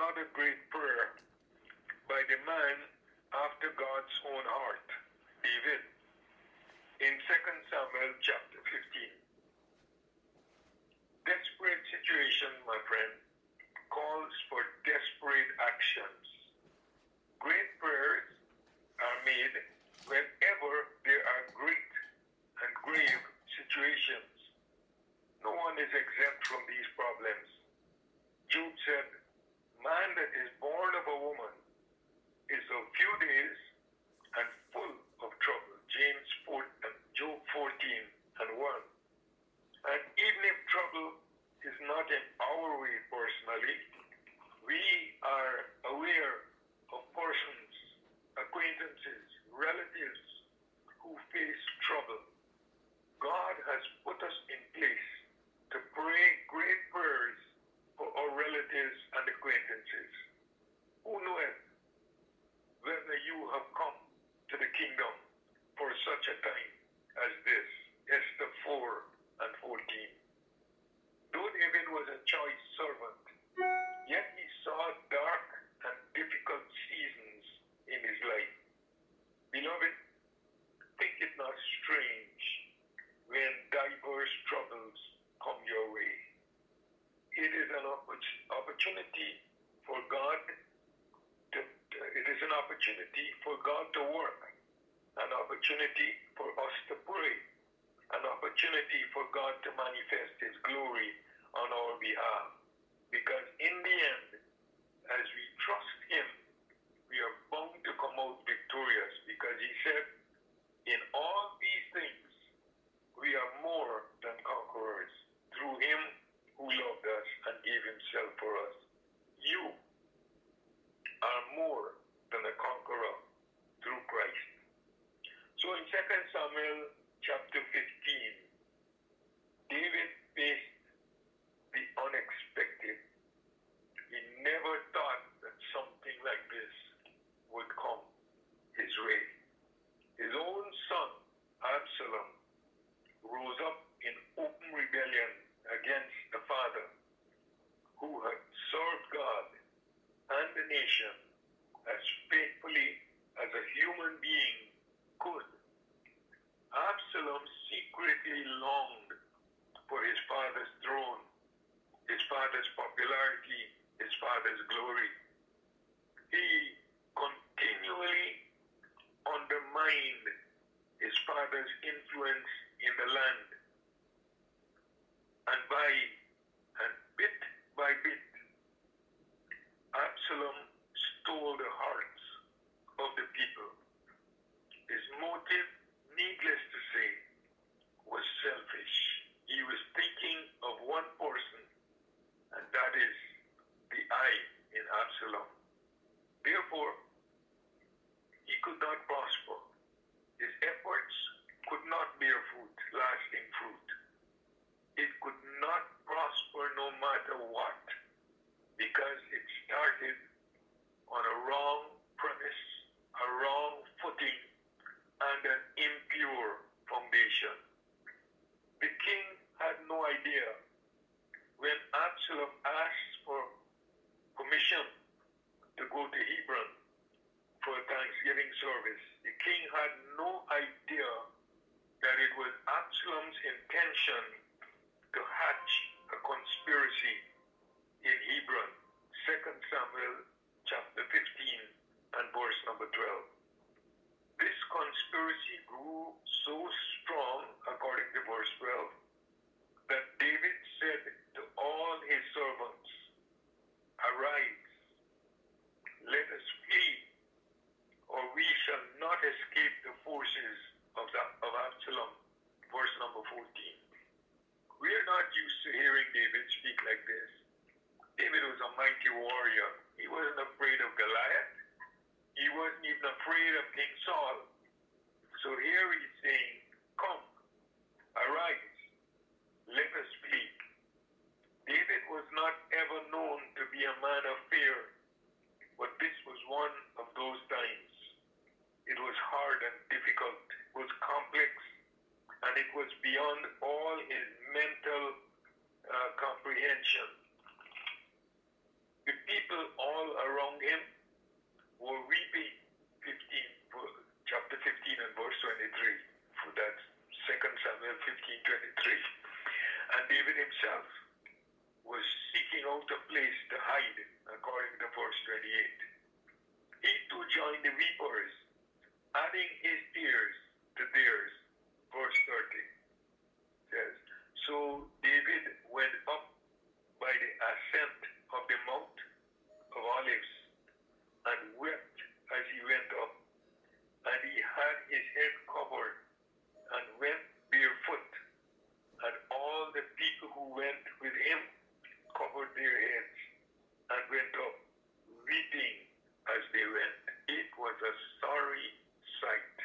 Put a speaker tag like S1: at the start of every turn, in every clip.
S1: another great prayer by the man after God's own heart, David, in 2 Samuel chapter 15. Desperate situation, my friend, calls for desperate actions. Great prayers are made whenever there are great and grave situations. No one is exempt from these problems. Job said, Man that is born of a woman is of few days and full of trouble. James 4, and Job 14 and 1. And even if trouble is not in our way personally, we are aware of persons, acquaintances, relatives who face trouble. God has put us in place to pray great prayers for our relatives and acquaintances. Who knoweth whether you have come to the kingdom for such a time as this? Esther 4 and 14. Though David was a choice servant, yet he saw dark and difficult seasons in his life. Beloved, think it not strange when diverse troubles come your way. It is an opportunity for God to, it is an opportunity for God to work, an opportunity for us to pray, an opportunity for God to manifest His glory on our behalf. Because in the end, as we trust Him, we are bound to come out victorious because He said, in all these things, we are more than conquerors through Him who loved us and gave Himself for us. You are more than a conqueror through Christ. So in 2 Samuel chapter 15, David faced the unexpected. He never thought that something like this would come his way. His own son, Absalom, rose up in open rebellion against the father who had served God and the nation as faithfully as a human being could. Absalom secretly longed for his father's throne, his father's popularity, his father's glory. He continually undermined his father's influence in the land. And by and bit by bit, Absalom stole the hearts of the people. His motive, needless to say, was selfish. He was thinking of one person, and that is the I in Absalom. Therefore, he could not prosper. His efforts could not bear fruit, lasting fruit. It could not prosper no matter what, because it started on a wrong premise, a wrong footing, and an impure The king had no idea when Absalom asked for permission to go to Hebron for a Thanksgiving service. The king had no idea that it was Absalom's intention to hatch a conspiracy in Hebron. 2 Samuel chapter 15 and verse number 12. This conspiracy grew so strong, according to verse 12, that David said to all his servants, Arise, let us flee, or we shall not escape the forces of, the, of Absalom. Verse number 14. We are not used to hearing David speak like this. David was a mighty warrior. He wasn't afraid of Goliath. He wasn't even afraid of King Saul. So here he's saying, Come, arise, let us flee. David was not ever known to be a man of fear, but this was one of those times. It was hard and difficult, it was complex, and it was beyond all his mental uh, comprehension. The people all around him were weeping. 15, chapter 15 and verse 23. For that second Samuel 15, 23. And David himself was seeking out a place to hide, according to verse 28. He too joined the weepers, adding his tears to theirs. Verse 30 says, So David went up by the ascent of the Mount of Olives and wept as he went up. And he had his head covered and went barefoot. And all the people who went with him covered their heads and went up, weeping as they went. It was a sorry sight.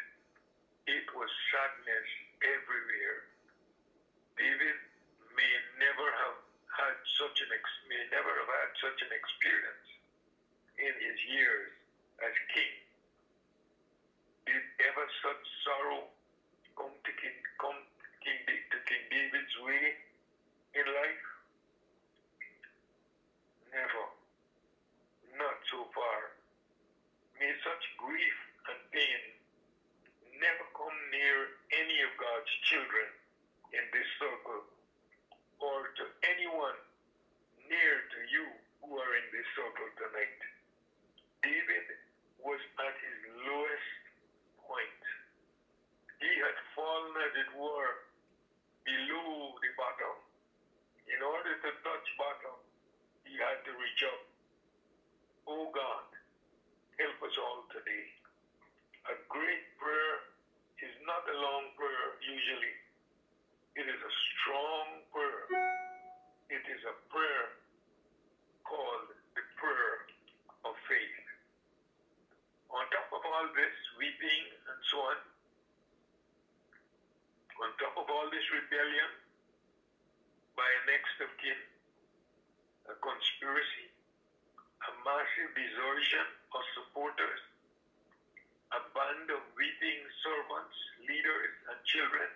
S1: It was sadness everywhere. David may never have had such an ex- may never have had such an experience in his years as king. Did ever such sorrow come to King, come King, to King David's way in life? Never. Not so far. May such grief and pain never come near any of God's children in this circle or to anyone near to you who are in this circle tonight. David was at his lowest point. He had fallen, as it were, below the bottom. In order to touch bottom, he had to reach up. Oh God, help us all today. A great prayer not a long prayer usually. It is a strong prayer. It is a prayer called the prayer of faith. On top of all this weeping and so on, on top of all this rebellion by a next of kin, a conspiracy, a massive desertion of supporters, a band of weeping servants, leaders, and children,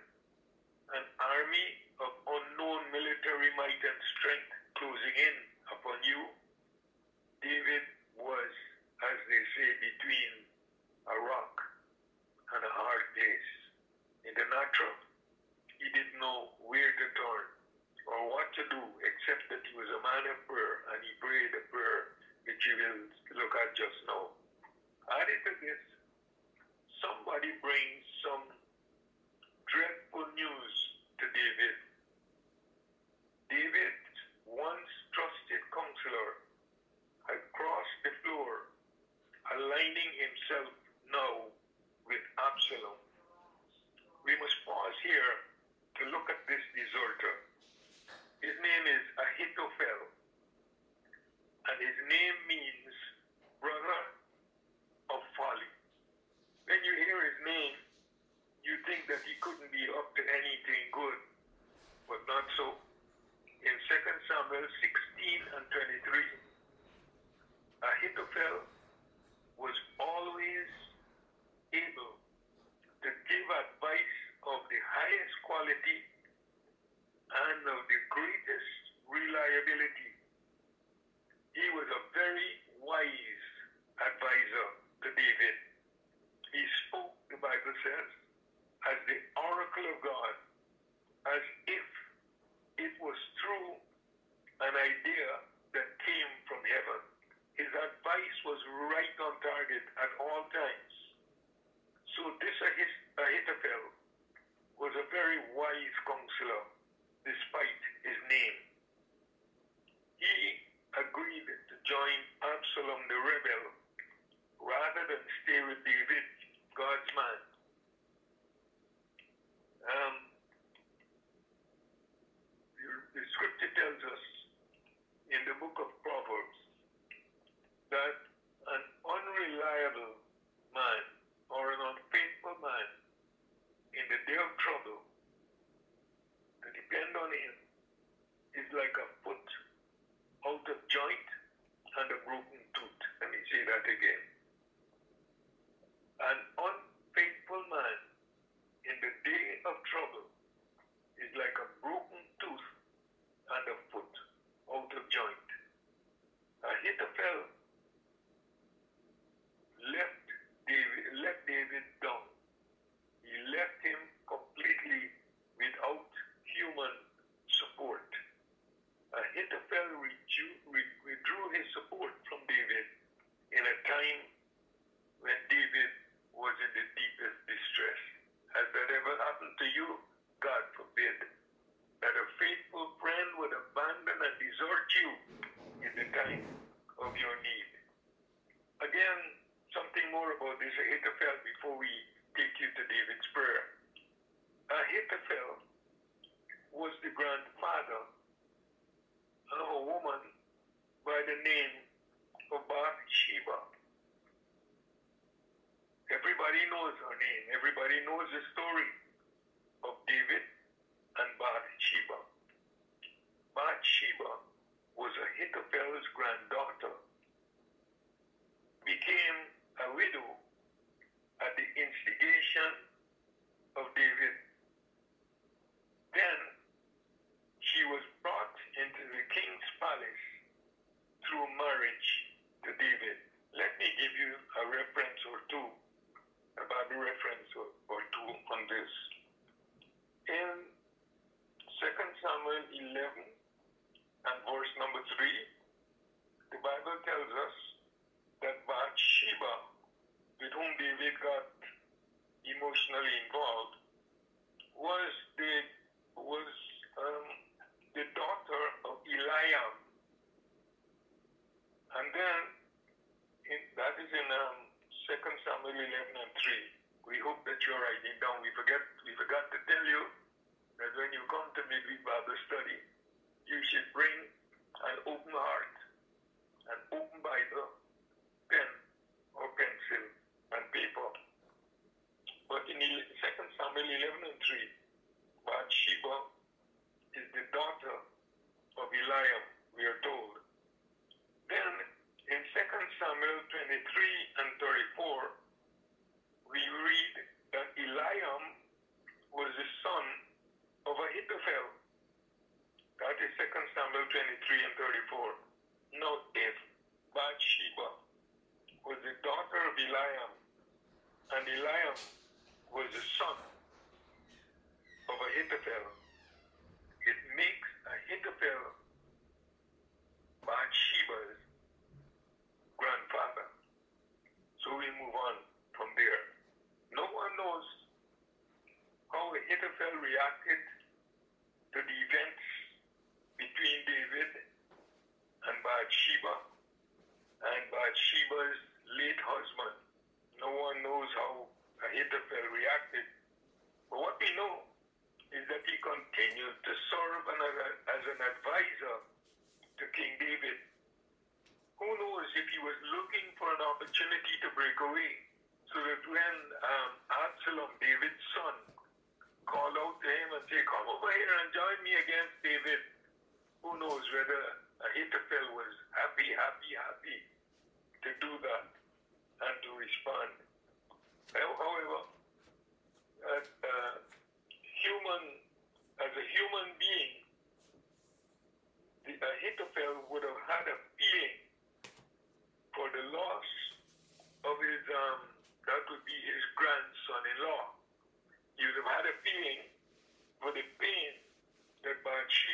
S1: an army of unknown military might and strength closing in upon you. David was, as they say, between a rock and a hard place. In the natural, he didn't know where to turn or what to do, except that he was a man of prayer and he prayed a prayer which you will look at just now. Added to this, somebody brings some dreadful news to David. David's once trusted counselor had crossed the floor, aligning himself now with Absalom. We must pause here to look at this deserter. His name is Ahithophel, and his name means brother of folly. When you hear his name, you think that he couldn't be up to anything good, but not so. In 2 Samuel 16 and 23, Ahithophel was always able to give advice of the highest quality and of the greatest reliability. He was a very wise advisor to David. He spoke, the Bible says, as the oracle of God, as if it was true, an idea that came from heaven. His advice was right on target at all times. So this Ahithophel was a very wise counselor, despite his name. He agreed to join Absalom the rebel rather than stay with David, granddaughter. we forget we forgot to tell you that when you come to midweek Bible study, you should bring an open heart, an open Bible, pen or pencil and paper. But in 2 Samuel 11 and 3, Bathsheba is the daughter of Eliam, we are told. Then in 2 Samuel 23 and 34, we read that Eliam was the son of Ahithophel. That is 2 Samuel 23 and 34. Now, if Bathsheba was the daughter of Eliam, and Eliam was the son of Ahithophel, it makes Ahithophel Bathsheba. well reacted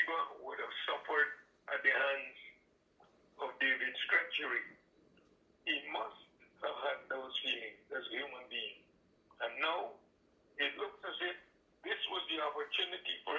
S1: Would have suffered at the hands of David's treachery. He must have had those feelings as a human being. And now it looks as if this was the opportunity for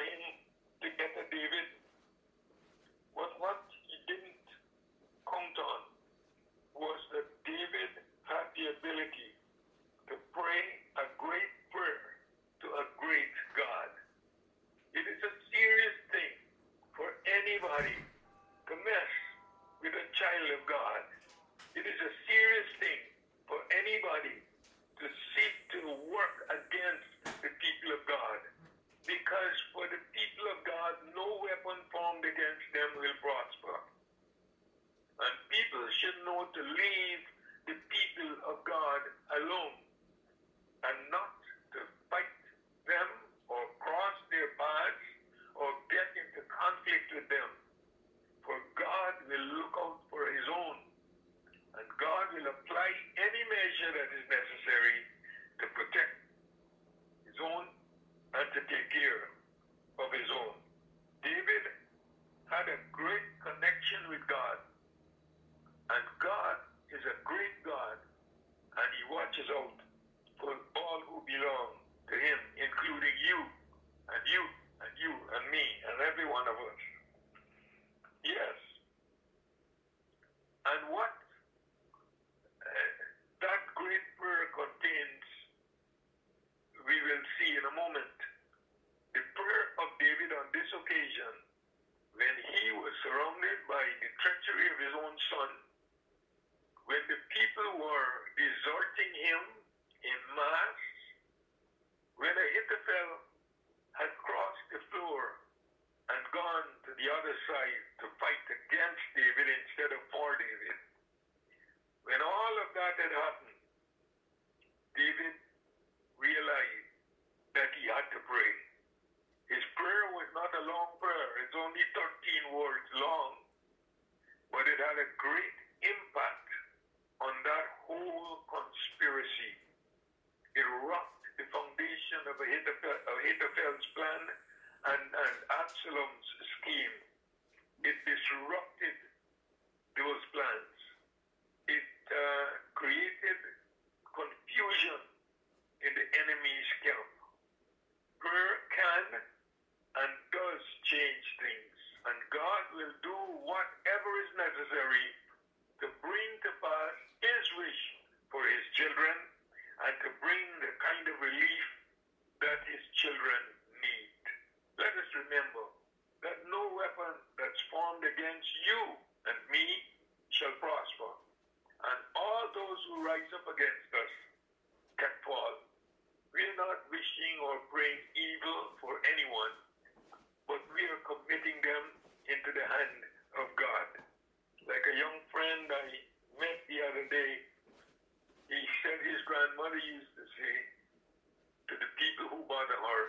S1: bother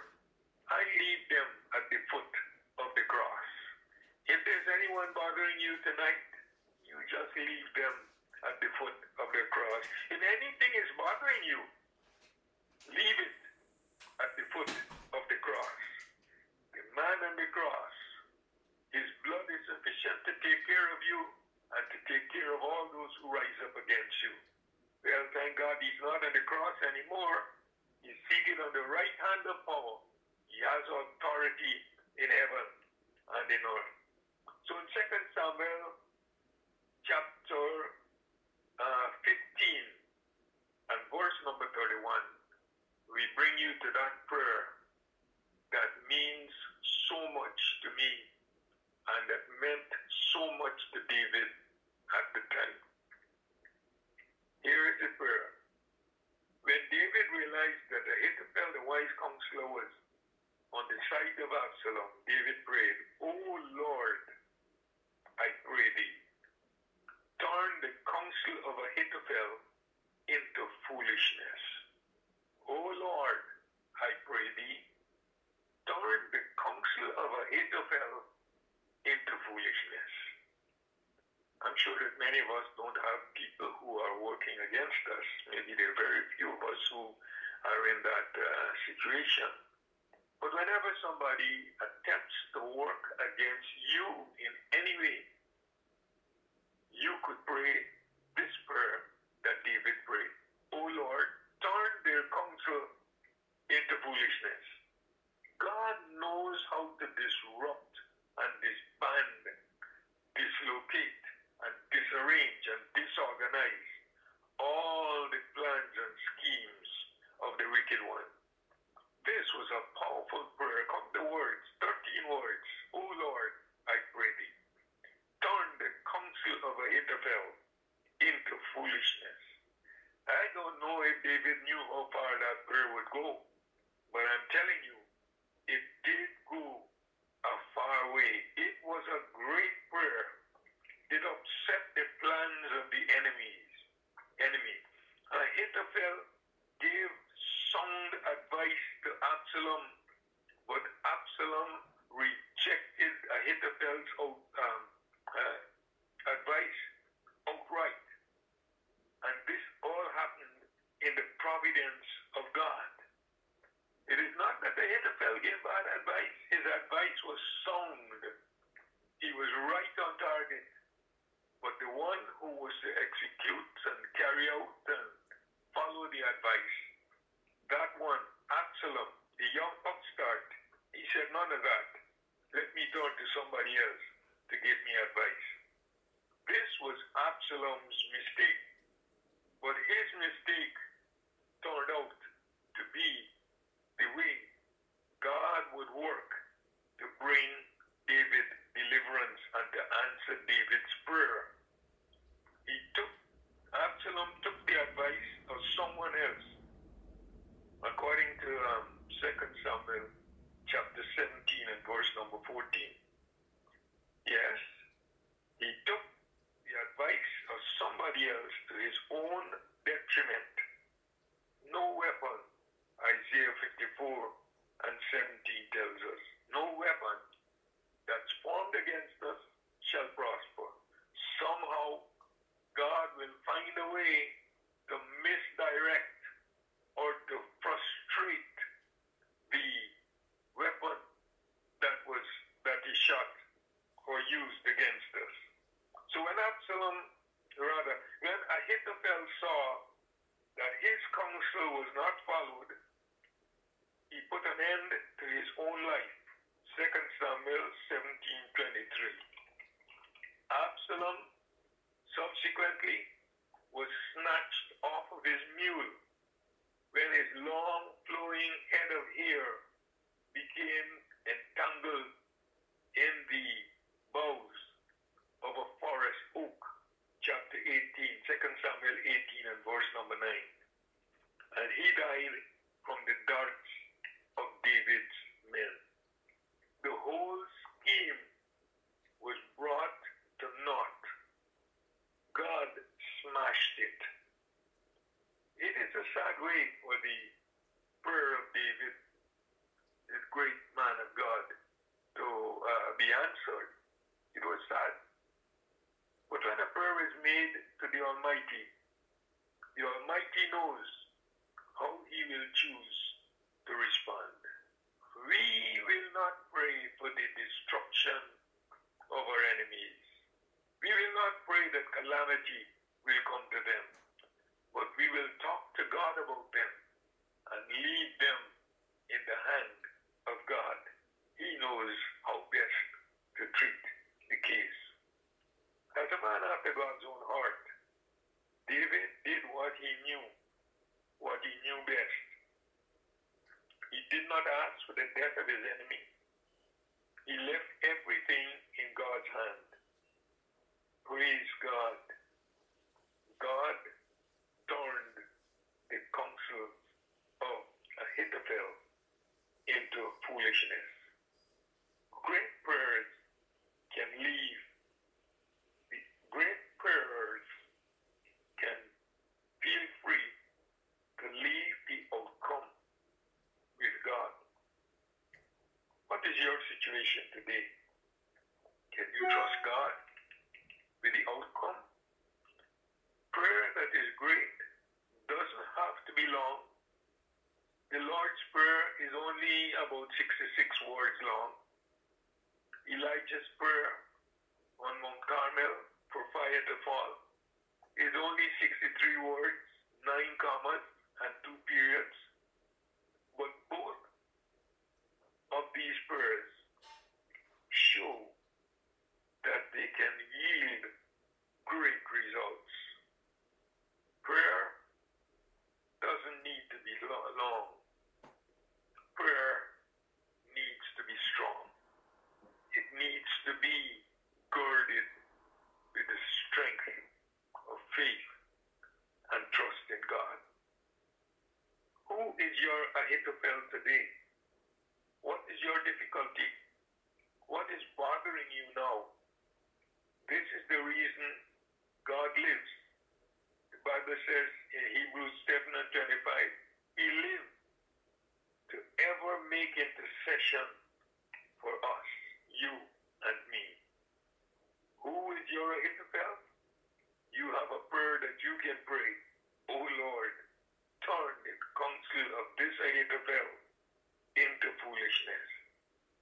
S1: I leave them at the foot of the cross. If there's anyone bothering you tonight, you just leave them at the foot of the cross. If anything is bothering you, leave it at the foot of the cross. The man on the cross, his blood is sufficient to take care of you and to take care of all those who rise up against you. Well, thank God he's not on the cross anymore. He's seated on the right hand of power. He has authority in heaven and in earth. So in 2 Samuel chapter uh, 15 and verse number 31, we bring you to that prayer that means so much to me and that meant so much to David at the time. Here is the prayer. When David realized that Ahithophel, the wise counselor, was on the side of Absalom, David prayed, O Lord, I pray thee, turn the counsel of Ahithophel into foolishness. O Lord, I pray thee, turn the counsel of Ahithophel into foolishness. I'm sure that many of us don't have people who are working against us. Maybe there are very few of us who are in that uh, situation. But whenever somebody attempts to work against you in any way, you could pray this prayer that David prayed. O Lord, turn their counsel into foolishness. God knows how to disrupt and disband, dislocate, and disarrange and disorganize all the plans and schemes of the wicked one. This was a powerful prayer. Come the words, 13 words. O Lord, I pray thee, turn the counsel of Ahithophel into foolishness. I don't know if David knew how far that prayer would go, but I'm telling you, it did go a far way. It was a great prayer. It upset the plans of the enemies. Enemy. Ahithophel gave sound advice to Absalom, but Absalom rejected Ahithophel's um, uh, advice outright. And this all happened in the providence of God. It is not that Ahithophel gave bad advice. His advice was sound. He was right on target. But the one who was to execute and carry out and follow the advice, that one, Absalom, the young upstart, he said none of that. Let me talk to somebody else to give me advice. This was Absalom's mistake. But his mistake turned out to be the way God would work to bring David deliverance and to answer David's prayer. Else to his own detriment. No weapon, Isaiah 54 and 17 tells us, no weapon that's formed against us shall prosper. Somehow, God will find a way to misdirect or to frustrate the weapon that was that he shot or used against us. So when Absalom, rather, Ahithophel saw that his counsel was not followed, he put an end to his own life. 2 Samuel 17:23. Absalom subsequently was snatched off of his mule when his long flowing head of hair became entangled in the boughs of a forest oak. Chapter 18, 2 Samuel 18 and verse number 9. And he died from the darts of David's men. The whole scheme was brought to naught. God smashed it. It is a sad way for the prayer of David, this great man of God, to uh, be answered. It was sad. But when a prayer is made to the Almighty, the Almighty knows how He will choose to respond. We will not pray for the destruction of our enemies. We will not pray that calamity will come to them, but we will talk to God about them and leave them in the hand of God. He knows how best to treat the case. As a man after God's own heart, David did what he knew, what he knew best. He did not ask for the death of his enemy. He left everything in God's hand. Praise God. God turned the counsel of Ahithophel into foolishness. Great prayers can leave. The great prayers can feel free to leave the outcome with God. What is your situation today? Can you trust God with the outcome? Prayer that is great doesn't have to be long. The Lord's Prayer is only about 66 words long. Elijah's prayer on Mount Carmel for fire to fall is only 63 words, 9 commas, and 2 periods. But both of these prayers show that they can yield great results. Prayer doesn't need to be long. Prayer needs to be strong. It needs to be girded with the strength of faith and trust in God. Who is your Ahithophel today? What is your difficulty? What is bothering you now? This is the reason God lives. The Bible says in Hebrews 7 and 25, He lived to ever make intercession for us, you and me. Who is your Ahithophel? You have a prayer that you can pray. Oh Lord, turn the counsel of this Ahithophel into foolishness.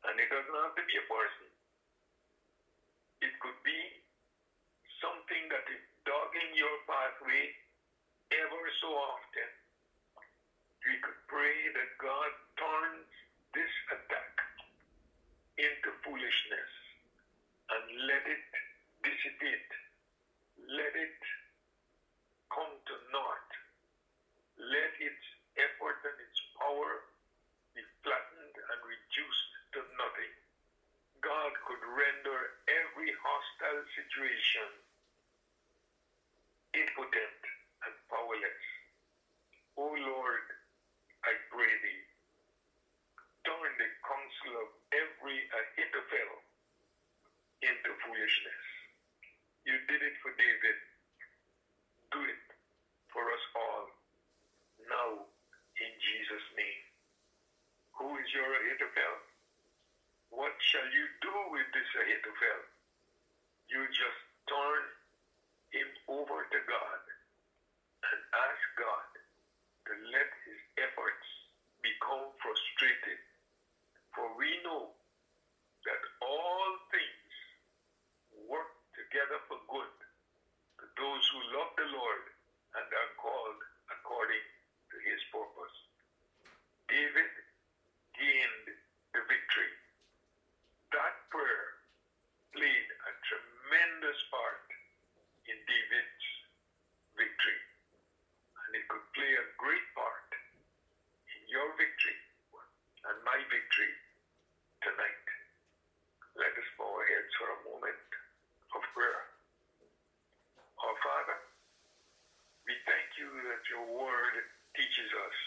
S1: And it doesn't have to be a person. It could be something that is dogging your pathway ever so often. We could pray that God turns this attack into foolishness and let it dissipate. Let it come to naught. Let its effort and its power be flattened and reduced to nothing. God could render every hostile situation impotent and powerless. O Lord, I pray thee, turn the counsel of every Ahithophel into foolishness. You did it for David. shall you do with this Ahithophel? You just turn him over to God and ask God to let his efforts become frustrated. For we know that all things work together for good to those who love the Lord and are called according to his purpose. David gained the victory. That prayer played a tremendous part in David's victory. And it could play a great part in your victory and my victory tonight. Let us bow our heads for a moment of prayer. Our Father, we thank you that your word teaches us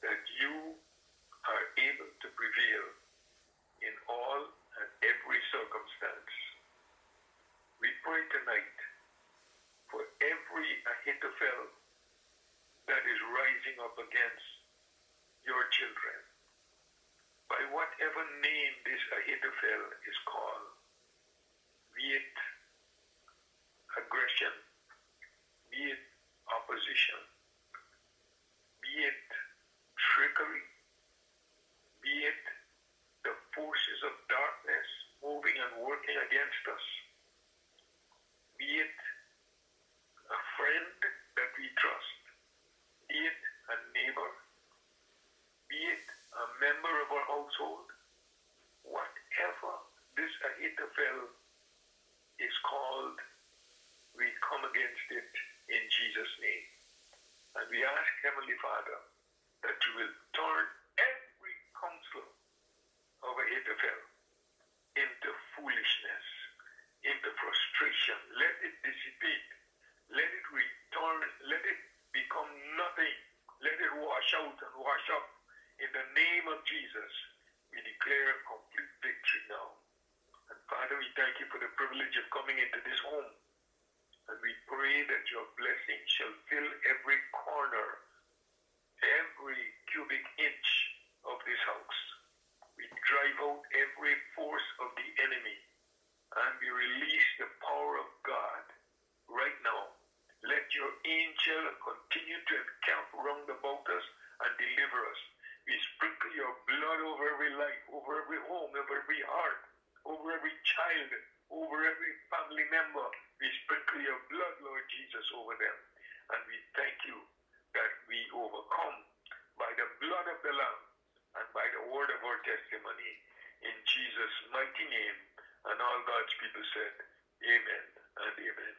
S1: that you are able to prevail in all and every circumstance. We pray tonight for every Ahithophel that is rising up against your children. By whatever name this Ahithophel is called, be it aggression, be it opposition, be it trickery, be it the forces of darkness moving and working against us, be it a friend that we trust, be it a neighbor, be it a member of our household, whatever this Ahithophel is called, we come against it in Jesus' name. And we ask Heavenly Father that you will turn every counsel of Ahithophel into foolishness, into frustration. Let it dissipate. Let it return. Let it become nothing. Let it wash out and wash up. In the name of Jesus, we declare complete victory now. And Father, we thank you for the privilege of coming into this home. And we pray that your blessing shall fill every corner, every cubic inch of this house. We drive out every force of the enemy and we release the power of God right now. Let your angel continue to encamp round about us and deliver us. We sprinkle your blood over every life, over every home, over every heart, over every child, over every family member. We sprinkle your blood, Lord Jesus, over them. And we thank you that we overcome by the blood of the Lamb and by the word of our testimony. In Jesus' mighty name. And all God's people said, Amen and Amen.